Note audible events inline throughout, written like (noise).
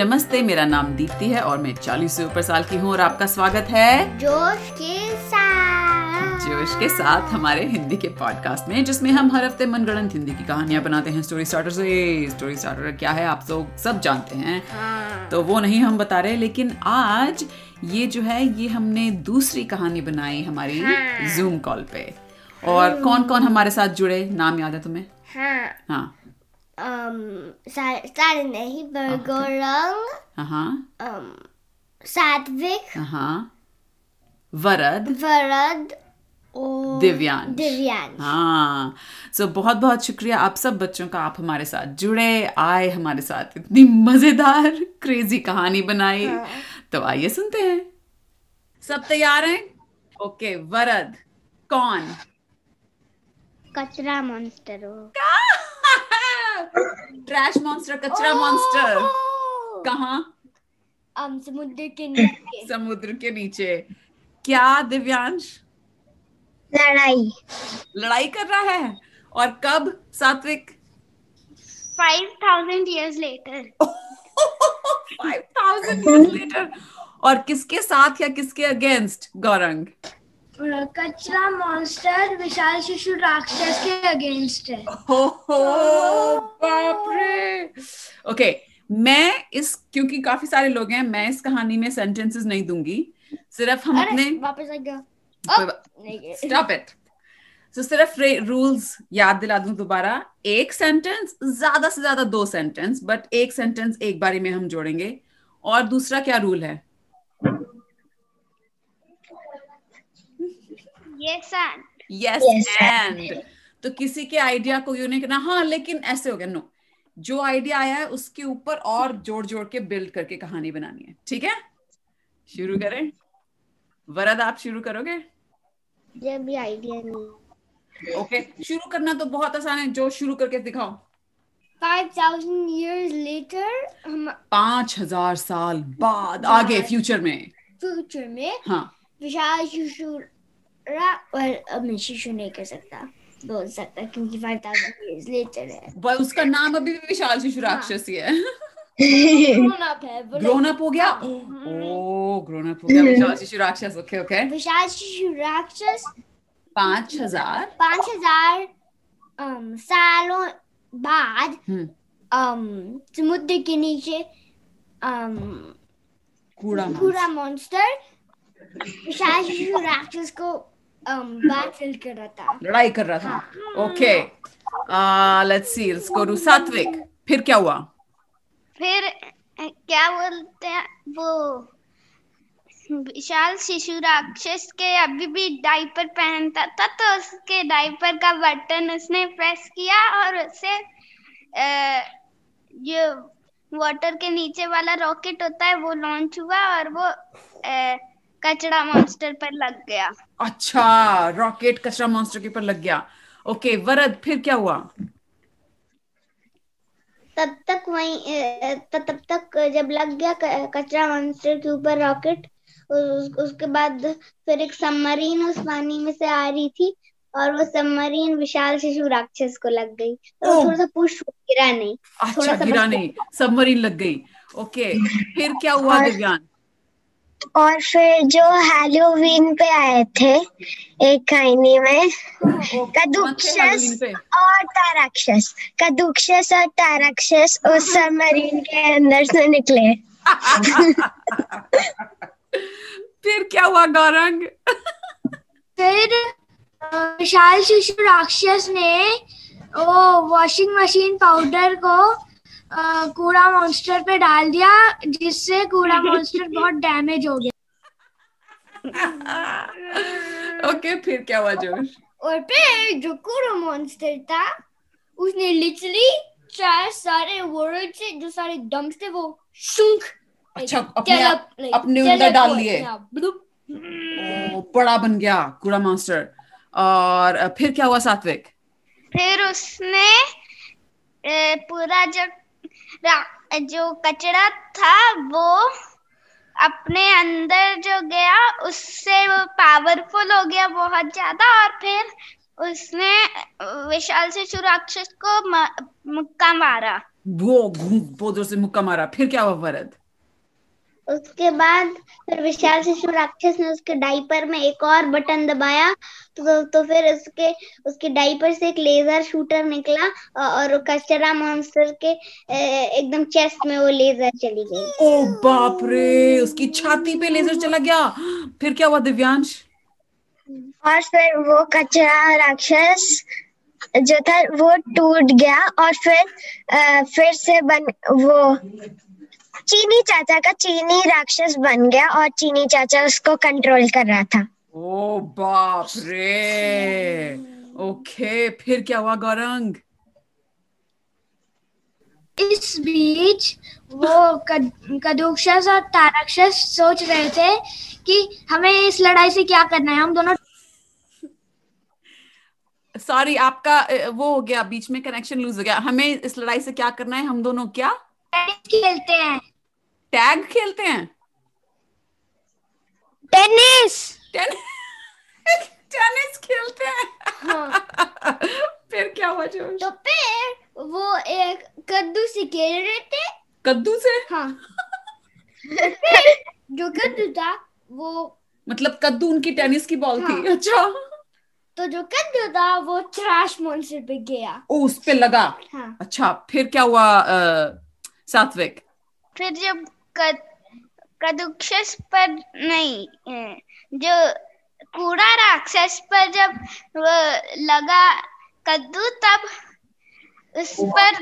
नमस्ते मेरा नाम दीप्ति है और मैं चालीस से ऊपर साल की हूँ और आपका स्वागत है जोश के साथ। जोश के साथ हमारे हिंदी के पॉडकास्ट में जिसमें हम हर हफ़्ते मनगढ़ंत हिंदी की कहानियाँ बनाते हैं। स्टोरी स्टार्टर से स्टोरी स्टार्टर क्या है आप तो सब जानते हैं। हाँ। तो वो नहीं हम बता रहे लेकिन आज ये जो है ये हमने दूसरी कहानी बनाई हमारी हाँ। जूम कॉल पे। और कौन कौन हमारे साथ जुड़े? नाम याद है तुम्हें? हाँ। हाँ। सारे नहीं बरगोरंग हाँ हाँ um, सात्विक हाँ वरद वरद दिव्यांश दिव्यांश हाँ। सो बहुत बहुत शुक्रिया। आप सब बच्चों का आप हमारे साथ जुड़े आए हमारे साथ। इतनी मज़ेदार क्रेजी कहानी बनाई। तो आइए सुनते हैं। सब तैयार हैं? ओके वरद कौन? कचरा मॉन्स्टर हो। ट्रैश मॉन्स्टर कचरा मॉन्स्टर कहाँ? um, समुद्र के नीचे। समुद्र के नीचे। क्या दिव्यांश? लड़ाई। लड़ाई कर रहा है? और कब सात्विक? 5000 years later (laughs) 5000 years later और किसके साथ या किसके अगेंस्ट गौरंग? कचरा मॉन्स्टर विशाल शिशु राक्षस के अगेंस्ट है। हो हो बाप रे ओके मैं इस क्योंकि काफ़ी सारे लोग हैं मैं इस कहानी में सेंटेंसेस नहीं दूँगी। सिर्फ़ हम अपने वापस आ गया। स्टॉप इट तो सिर्फ़ रूल्स याद दिला दूँ दोबारा। एक सेंटेंस ज़्यादा से ज़्यादा दो सेंटेंस बट एक सेंटेंस एक बारी में हम जोड़ेंगे। और दूसरा क्या रूल है? ये सन यस एंड तो किसी के आइडिया को यूँ नहीं करना। हाँ लेकिन ऐसे हो गया नो जो आइडिया आया है उसके ऊपर और जोड़ जोड़ के बिल्ड करके कहानी बनानी है। ठीक है? शुरू करें। वरद आप शुरू करोगे? जब भी आइडिया नहीं ओके शुरू करना तो बहुत आसान है। जो शुरू करके दिखाओ। 5000 years later हम पाँच हज़ार साल बाद आगे फ्यूचर में। फ्यूचर में हाँ। विशाल और अब मैं शिशु नहीं कर सकता बोल सकता क्योंकि 5000 years later है। वह उसका नाम अभी भी विशाल शिशु राक्षस ही। है grown up है ग्रोन अप हो गया? ओ ग्रोन अप हो गया। विशाल शिशु राक्षस ओके ओके विशाल शिशु राक्षस। पाँच हज़ार। पाँच हज़ार um, सालों बाद हम्म, um, समुद्र के नीचे um, कूड़ा मांस। मॉन्स्टर विशाल शिशु राक्षस को बैटल कर रहा था लड़ाई कर रहा था। Okay let's see let's go to Satvik फिर क्या हुआ? फिर क्या बोलते हैं? वो विशाल शिशु राक्षस के अभी भी डायपर पहनता था तो उसके डायपर का बटन उसने प्रेस किया और उससे जो वाटर के नीचे वाला रॉकेट होता है वो लॉन्च हुआ और वो कचरा मॉन्स्टर पर लग गया। अच्छा रॉकेट कचरा मॉन्स्टर के ऊपर लग गया। ओके वरद फिर क्या हुआ? तब तक वही अ, त- तब तक जब लग गया कचरा मॉन्स्टर के ऊपर रॉकेट उस, उसके बाद फिर एक सबमरीन उस पानी में से आ रही थी और वो सबमरीन विशाल शिशु राक्षस को लग गई। तो। थोड़ा सा पुश गिरा नहीं अच्छा थोड़ा सा गिरा नहीं सबमरीन लग गई। ओके फिर क्या हुआ दिव्यान और फिर जो हैलोवीन पे आए थे एक कहानी में कदुक्षस और ताराक्षस। कदुक्षस और ताराक्षस उस सबमरीन के अंदर से निकले। फिर क्या हुआ गौरंग? फिर विशाल शिशु राक्षस ने वो वॉशिंग मशीन पाउडर को कूड़ा मॉन्स्टर पे डाल दिया जिससे कूड़ा मॉन्स्टर बहुत डैमेज हो गया। ओके फिर क्या हुआ जोश? और फिर जो कूड़ा मॉन्स्टर था उसने लिटरली चार सारे वर्ड से जो सारे डम्स थे वो शुंख अच्छा अपने आप अपने अंदर डाल लिए। बड़ा बन गया कूड़ा मॉन्स्टर और फिर क्या हुआ सात्विक? फिर उसने पूरा जो रा- जो कचरा था वो अपने अंदर जो गया, उससे वो पावरफुल हो गया बहुत ज़्यादा और फिर उसने विशाल से राक्षस को मुक्का मारा। वो घूम से मुक्का मारा। फिर क्या हुआ वरद उसके बाद फिर विशाल शिशु राक्षस ने उसके डाइपर में एक और बटन दबाया तो तो फिर उसके उसके डाइपर से एक लेजर शूटर निकला और कचरा मॉन्स्टर के एकदम चेस्ट में वो लेजर चली गई। ओ बाप रे उसकी छाती पे लेजर चला गया। फिर क्या हुआ दिव्यांश? और फिर वो कचरा राक्षस जो था वो टूट गया और फिर अ, फिर से बन वो चीनी चाचा का चीनी राक्षस बन गया और चीनी चाचा उसको कंट्रोल कर रहा था। ओ बाप रे! ओके फिर क्या हुआ गौरंग? इस बीच वो कद- कदूक्षस और तारक्षस सोच रहे थे कि हमें इस लड़ाई से क्या करना है हम दोनों सॉरी आपका वो हो गया बीच में कनेक्शन लूज हो गया। हमें इस लड़ाई से क्या करना है हम दोनों क्या? टेनिस खेलते हैं। टैग खेलते हैं? टेनिस। टेन- (laughs) टेनिस खेलते हैं। (laughs) फिर क्या हुआ जोश? तो फिर वो एक कद्दू से खेल रहे थे। कद्दू से? हाँ। (laughs) फिर जो कद्दू था वो मतलब कद्दू उनकी टेनिस की बॉल हाँ। थी। हाँ। अच्छा। तो जो कद्दू था वो ट्रैश मॉन्स्टर पे गया। ओ उस पे लगा। हाँ। अच्छा फिर क्या हुआ सात्विक? फिर जब कदुक्षस पर नहीं अ, जो कूड़ा राक्षस पर जब वो लगा कद्दू तब उस पर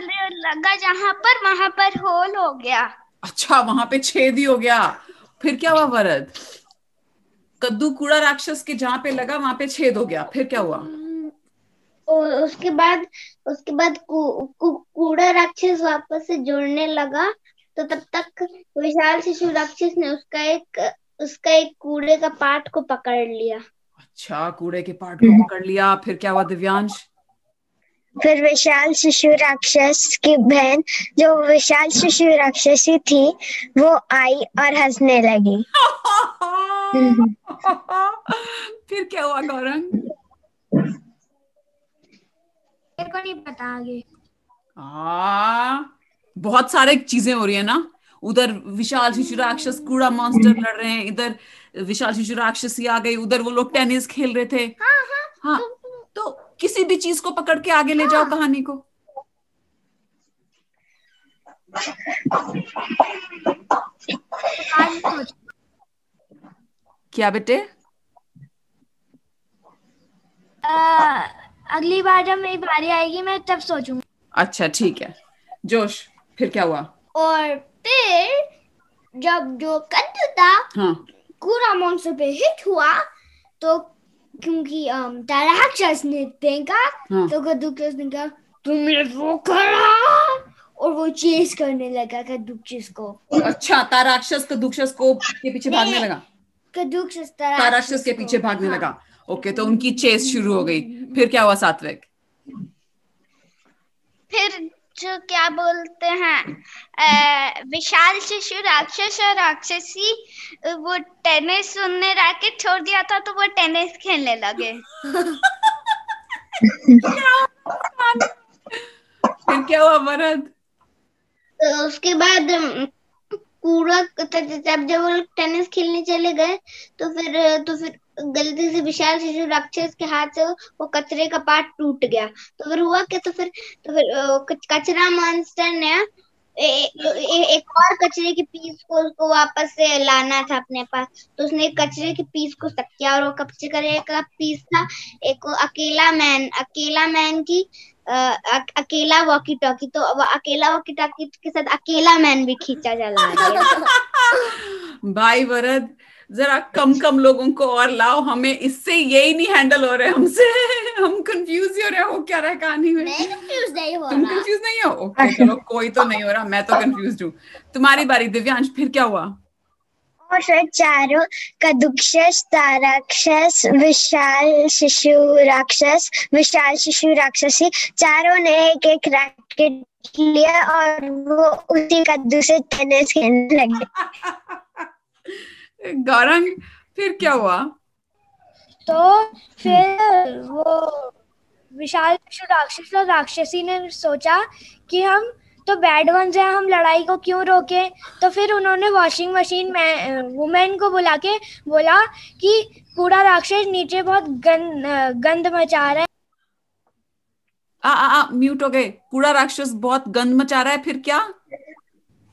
लगा जहाँ पर वहाँ पर होल हो गया। अच्छा वहाँ पे छेद ही हो गया। फिर क्या हुआ वरद? कद्दू कूड़ा राक्षस के जहाँ पे लगा वहाँ पे छेद हो गया। फिर क्या हुआ? और उसके बाद उसके बाद कूड़ा राक्षस वापस से जुड़ने लगा। तो तब तक विशाल शिशु राक्षस ने उसका एक उसका एक कूड़े का पार्ट को पकड़ लिया। अच्छा कूड़े के पार्ट को पकड़ लिया। फिर क्या हुआ दिव्यांश? फिर विशाल शिशु राक्षस की बहन जो विशाल शिशु राक्षसी थी वो आई और हंसने लगी। (laughs) फिर क्या हुआ गौरंग? मेरे को नहीं पता आगे। आ, बहुत सारे चीज़ें हो रही है ना। उधर विशाल शिशु राक्षस कूड़ा मॉन्स्टर लड़ रहे हैं। इधर विशाल शिशु राक्षसी आ गई। उधर वो लोग टेनिस खेल रहे थे। हाँ तो किसी भी चीज़ को पकड़ के आगे ले जाओ कहानी को। क्या बेटे? अगली बार जब मेरी बारी आएगी मैं तब सोचूँगी। अच्छा ठीक है। जोश। फिर क्या हुआ? और फिर जब जो कद्दू था हाँ। कूड़ा मॉन्स्टर पे हिट हुआ तो क्योंकि um, राक्षस ने फेंका हाँ। तो कद्दूकस ने कहा तुमने वो करा? और वो चेस करने लगा कद्दूकस को। अच्छा ताराक्षस कदूक्षस को के पीछे भागने लगा? कद्दूकस ताराक्षस के पीछे भागने लगा। ओके तो उनकी चेस शुरू हो गई। फिर क्या हुआ सात्विक? फिर क्या बोलते हैं? विशाल शिशु राक्षस और राक्षसी वो टेनिस उनने रैकेट छोड़ दिया था तो वो टेनिस खेलने लगे। फिर क्या हुआ वरद तो उसके बाद कूड़ा जब जब वो लोग टेनिस खेलने चले गए तो फिर तो फिर गलती से विशाल शिशु राक्षस के हाथ से वो कचरे का पार्ट टूट गया। तो फिर हुआ क्या? तो फिर तो फिर कचरा मॉन्स्टर ने ए, ए, एक और कचरे के पीस को उसको वापस से लाना था अपने पास। तो उसने कचरे के पीस को सक किया और वो कचरे का पीस था एक अकेला मैन अकेला मैन की अ- अकेला वॉकी टॉकी तो अकेला वॉकी टॉकी के साथ अकेला मैन भी खींचा चला गया (laughs) भाई वरद जरा कम कम लोगों को और लाओ हमें इससे यही नहीं हैंडल हो रहे हमसे। हम कंफ्यूज ही हो रहे हैं क्या रहा कहानी में? मैं कंफ्यूज नहीं हो तुम कंफ्यूज नहीं हो? ओके चलो कोई तो नहीं हो रहा मैं तो कंफ्यूज हूँ। तुम्हारी बारी दिव्यांश फिर क्या हुआ? और फिर चारों कदुक्षस ताराक्षस विशाल शिशु राक्षस विशाल शिशु राक्षसी चारों ने एक एक रैकेट लिया और वो उसी कद्दू से टेनिस खेलने लगे। (laughs) गौरंग फिर क्या हुआ? तो फिर वो विशाल राक्षस और राक्षसी ने सोचा कि हम तो बैड वंस है हम लड़ाई को क्यों रोके? तो फिर उन्होंने वॉशिंग मशीन में वुमेन को बुला के बोला कि कूड़ा राक्षस नीचे बहुत गंद गंद मचा रहा है। आ आ आ म्यूट हो गए। कूड़ा राक्षस बहुत गंद मचा रहा है फिर क्या?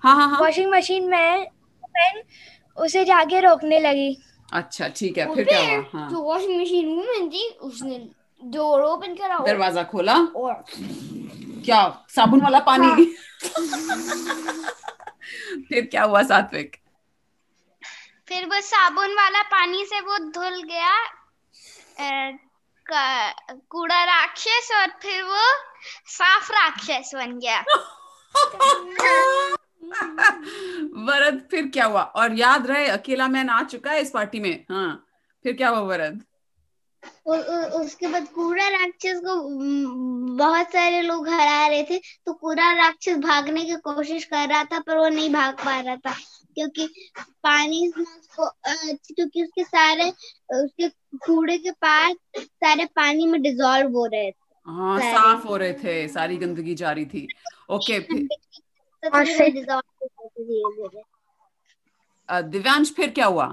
हाँ हाँ हाँ। वॉशिंग मशीन में वुमेन उसे जाके रोकने लगी। अच्छा ठीक है फिर क्या हुआ? हाँ। जो वॉशिंग मशीन वुमेन थी उसने डोर ओपन करा और- दरवाज़ा खोला। और क्या साबुन वाला पानी? हाँ। (laughs) फिर क्या हुआ सात्विक? फिर वो साबुन वाला पानी से वो धुल गया कूड़ा राक्षस और फिर वो साफ़ राक्षस बन गया। (laughs) (laughs) (laughs) वरद फिर क्या हुआ? और याद रहे अकेला मैन आ चुका है इस पार्टी में? हाँ फिर क्या हुआ वरद? उ, उ, उसके बाद कूड़ा राक्षस को बहुत सारे लोग हरा रहे थे तो कूड़ा राक्षस भागने की कोशिश कर रहा था पर वो नहीं भाग पा रहा था क्योंकि पानी उसको क्योंकि उसके सारे उसके कूड़े के पास सारे पानी में डिजोल्व हो रहे थे। हाँ साफ़ हो रहे थे सारी गंदगी जा रही थी। ओके और फिर दिव्यांश फिर क्या हुआ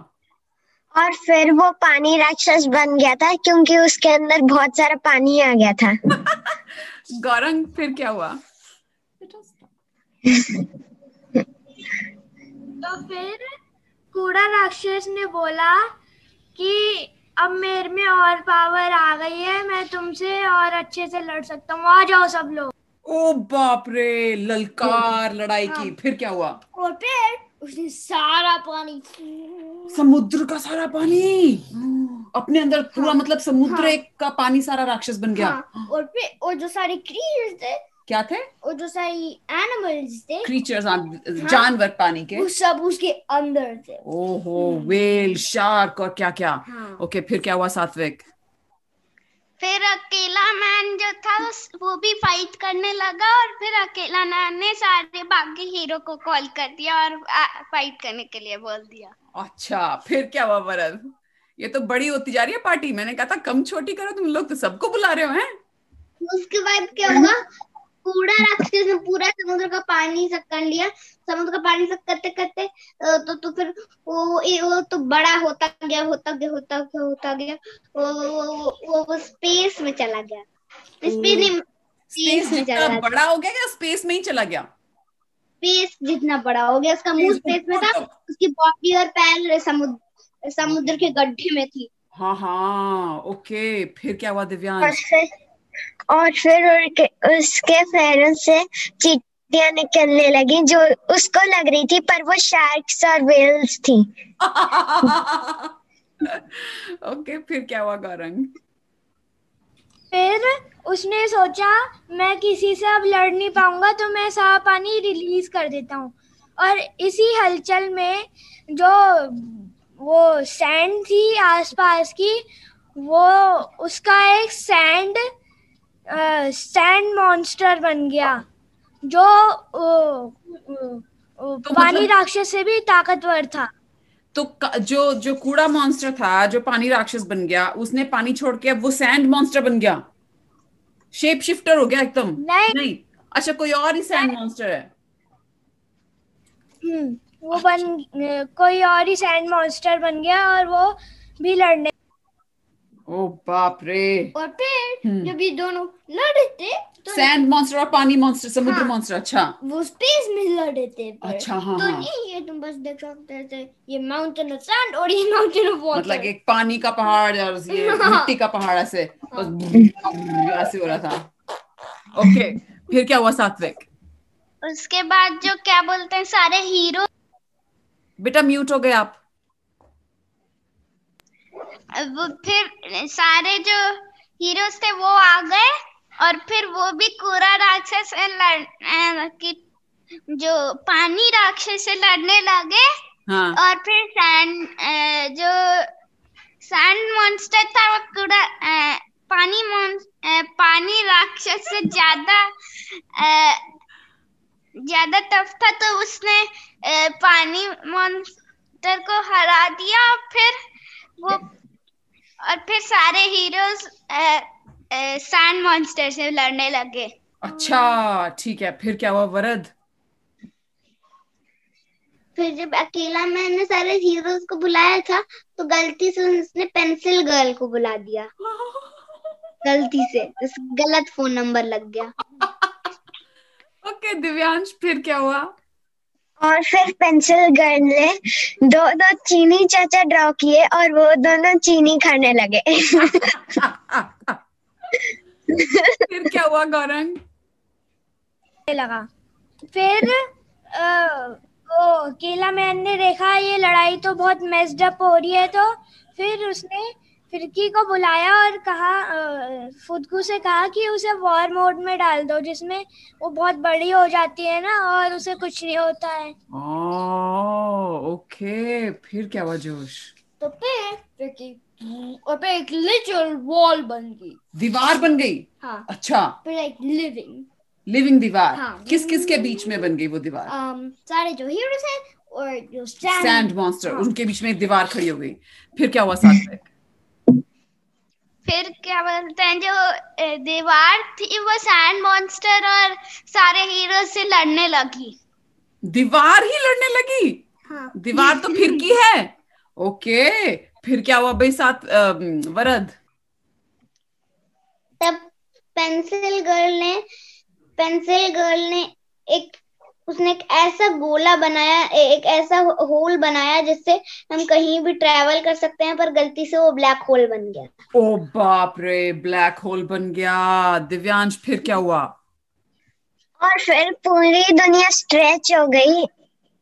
और फिर वो पानी राक्षस बन गया था क्योंकि उसके अंदर बहुत सारा पानी आ गया था गौरंग फिर क्या हुआ तो फिर कूड़ा राक्षस ने बोला कि अब मेरे में और पावर आ गई है मैं तुमसे और अच्छे से लड़ सकता हूँ। आ जाओ सब लोग। ओ बाप रे ललकार लड़ाई की। फिर क्या हुआ? और फिर उसने सारा पानी समुद्र का सारा पानी। अपने अंदर पूरा मतलब समुद्र का पानी सारा राक्षस बन गया। हाँ, और फिर और जो सारे क्रीचर्स थे क्या थे? और जो सारी एनिमल्स थे क्रीचर्स जानवर पानी के। वो सब उसके अंदर थे। ओहो वेल शार्क और क्या क्या हाँ। ओके फिर क्या हुआ सात्विक? फिर अकेला मैन जो था उस- वो भी फाइट करने लगा और फिर अकेला मैन ने सारे बाकी हीरो को कॉल कर दिया और फाइट करने के लिए बोल दिया। अच्छा फिर क्या हुआ वरद ये तो बड़ी होती जा रही है पार्टी मैंने कहा था कम छोटी करो तुम लोग तो सबको बुला रहे हो हैं? उसके बाद क्या हुआ? कूड़ा राक्षस ने पूरा समुद्र का पानी सब कर लिया। समुद्र का पानी सक करते करते तो तो फिर वो वो तो बड़ा होता गया होता गया होता गया होता गया। वो वो वो, वो स्पेस में चला गया। स्पेस नहीं स्पेस में चला गया। बड़ा हो गया या स्पेस में ही चला गया? स्पेस जितना बड़ा हो गया उसका मुँह स्पेस में था उसकी बॉडी और पैर समुद्र समुद्र के गड्ढे में थी। हाँ हाँ ओके फिर क्या हुआ दिव्यांश? और फिर उसके पैरों से चीटियाँ निकलने लगी जो उसको लग रही थी पर वो शार्क्स और वेल्स थी। ओके फिर क्या हुआ गौरंग? फिर उसने सोचा मैं किसी से अब लड़ नहीं पाऊँगा तो मैं सारा पानी रिलीज़ कर देता हूँ। और इसी हलचल में जो वो सैंड थी आसपास की वो उसका एक सैंड सैंड मॉन्स्टर बन गया जो अ, अ, पानी मतलब- राक्षस से भी ताकतवर था। तो जो जो कूड़ा मॉन्स्टर था जो पानी राक्षस बन गया उसने पानी छोड़ के अब वो सैंड मॉन्स्टर बन गया। शेप शिफ्टर हो गया एकदम। नहीं। नहीं अच्छा कोई और ही सैंड मॉन्स्टर है। हम्म, वो बन कोई और ही सैंड मॉन्स्टर बन गया और वो भी लड़ने ओ बाप रे और फिर हम्म। जब ये दोनों लड़ थे तो सैंड मॉन्स्टर और पानी मॉन्स्टर समुद्र हाँ। मॉन्स्टर अच्छा वो स्पेस में लड़ थे अच्छा, हाँ, तो हाँ। ये तुम बस देख सकते थे ये माउंटेन ऑफ़ सैंड और ये माउंटेन ऑफ़ वाटर मतलब एक पानी का पहाड़ और ये (laughs) हाँ। मिट्टी का पहाड़ ऐसे बस ऐसे हो रहा था ओके फिर क्या हुआ सात्विक उसके बाद जो क्या बोलते हैं सारे हीरो बेटा म्यूट हो गए आप वो फिर सारे जो हीरोज थे वो आ गए और फिर वो भी कूड़ा राक्षस से लड़ जो पानी राक्षस से लड़ने लगे हाँ। और फिर सैंड जो सैंड मॉन्स्टर था वो कूड़ा पानी पानी राक्षस से ज़्यादा ज़्यादा टफ था तो उसने पानी मॉन्स्टर को हरा दिया और फिर वो और फिर सारे हीरोज सैंड मॉन्स्टर से लड़ने लगे। अच्छा ठीक है। फिर क्या हुआ वरद? फिर जब अकेला मैंने सारे हीरोज को बुलाया था तो गलती से उसने पेंसिल गर्ल को बुला दिया। (laughs) गलती से। उस गलत फ़ोन नंबर लग गया। ओके (laughs) okay, दिव्यांश फिर क्या हुआ? और फिर पेंसिल गर्ल ने दो दो चीनी चाचा ड्रॉ किए और वो दोनों चीनी खाने लगे। फिर क्या हुआ गौरंग? लगा। फिर अ, वो केला मैन ने देखा ये लड़ाई तो बहुत मेस्ड अप हो रही है तो। फिर उसने फिरकी को बुलाया और कहा फुदकू से कहा कि उसे वॉर मोड में डाल दो जिसमें वो बहुत बड़ी हो जाती है ना और उसे कुछ नहीं होता है। ओ ओके फिर क्या हुआ जोश? तो फिर फिर और फिर एक लिटरल वॉल बन गई। दीवार बन गई? हाँ। अच्छा। फिर लाइक लिविंग लिविंग दीवार। हाँ। किस किस के बीच में बन गई वो दीवार? um सारे जो हीरोज हैं और जो स्टैंड सैंड मॉन्स्टर उनके बीच में एक दीवार खड़ी हो गई। फिर क्या हुआ साथ फिर क्या बोलते हैं जो दीवार थी वो सैंड मॉन्स्टर और सारे हीरो से लड़ने लगी। दीवार ही लड़ने लगी? हाँ। दीवार तो फिर की है? ओके फिर क्या हुआ भाई साथ वरद? तब पेंसिल गर्ल ने पेंसिल गर्ल ने एक उसने एक ऐसा गोला बनाया एक ऐसा होल बनाया जिससे हम कहीं भी ट्रेवल कर सकते हैं पर गलती से वो ब्लैक होल बन गया। ओ बाप रे ब्लैक होल बन गया। दिव्यांश फिर क्या हुआ? और फिर पूरी दुनिया स्ट्रेच हो गई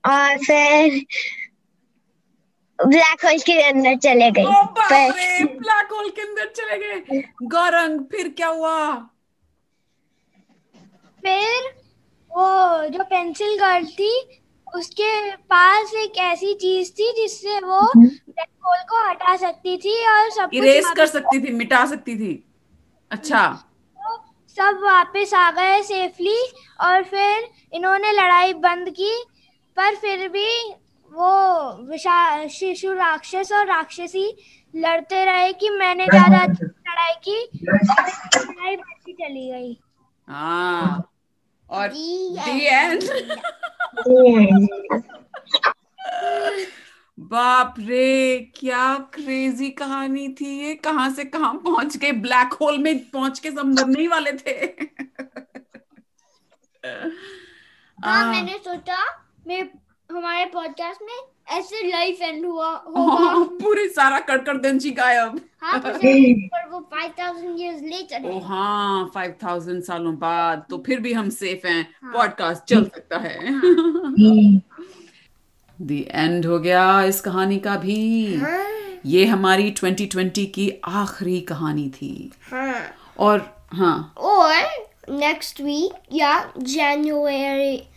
और फिर ब्लैक होल के अंदर चले पर ब्लैक होल के अंदर चले गए। गौरंग फिर क्या हुआ? फिर वो जो पेंसिल गर्ल थी उसके पास एक ऐसी चीज़ थी जिससे वो ब्लैक होल को हटा सकती थी और सब कुछ इरेज कर सकती थी मिटा सकती थी। अच्छा। तो सब वापस आ गए सेफली और फिर इन्होंने लड़ाई बंद की पर फिर भी वो विशा शिशु राक्षस और राक्षसी लड़ते रहे कि मैंने ज़्यादा लड़ाई की लड़ाई बढ़ती चली गई। हाँ। और (laughs) बाप रे क्या क्रेजी कहानी थी ये। कहाँ से कहाँ पहुँच गए? ब्लैक होल में पहुँच के सब मरने ही वाले थे। हाँ आ, मैंने सोचा मैं हमारे पॉडकास्ट में ऐसे लाइफ एंड हुआ होगा। हाँ, (laughs) पूरे सारा कड़कड़ दंची गायब। हाँ (laughs) पर वो 5000 इयर्स लेटर ओ है। हाँ फाइव थाउज़ेंड सालों बाद तो फिर भी हम सेफ़ हैं। पॉडकास्ट चल सकता है। द एंड हो गया इस कहानी का भी। ये हमारी 2020 की आखिरी कहानी थी। हाँ। और हाँ। और नेक्स्ट वीक या जनवरी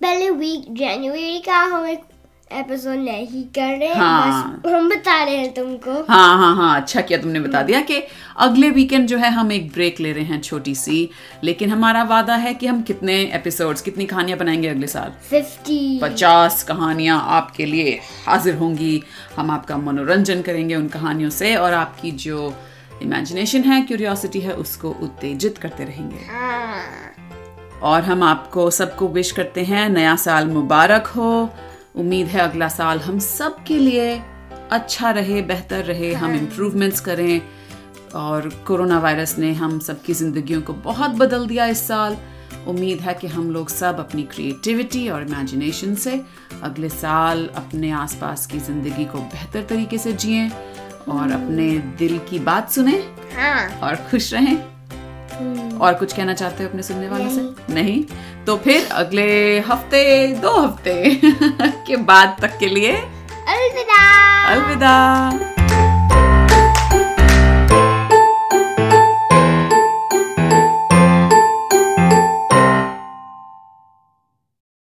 पहले वीक जनवरी का हम एक एपिसोड नहीं कर रहे हैं। बस हम बता रहे हैं तुमको। हाँ हाँ हाँ अच्छा किया तुमने बता दिया कि अगले वीकेंड जो है हम एक ब्रेक ले रहे हैं छोटी सी लेकिन हमारा वादा है कि हम कितने एपिसोड्स कितनी कहानियाँ बनाएँगे अगले साल? 50 पचास कहानियाँ आपके लिए हाजिर होंगी। हम आपका मनोरंजन करेंगे उन कहानियों से और आपकी जो इमेजिनेशन है क्यूरियोसिटी है उसको उत्तेजित करते रहेंगे। हाँ। और हम आपको सबको विश करते हैं नया साल मुबारक हो। उम्मीद है अगला साल हम सब के लिए अच्छा रहे बेहतर रहे हम इम्प्रूवमेंट्स करें। और कोरोना वायरस ने हम सबकी ज़िंदगियों को बहुत बदल दिया इस साल। उम्मीद है कि हम लोग सब अपनी क्रिएटिविटी और इमेजिनेशन से अगले साल अपने आसपास की ज़िंदगी को बेहतर तरीके से जिएँ और अपने दिल की बात सुने हाँ। और खुश रहें। और कुछ कहना चाहते हो अपने सुनने वालों से? नहीं? तो फिर अगले हफ़्ते दो हफ़्ते (laughs) के बाद तक के लिए अलविदा। अलविदा।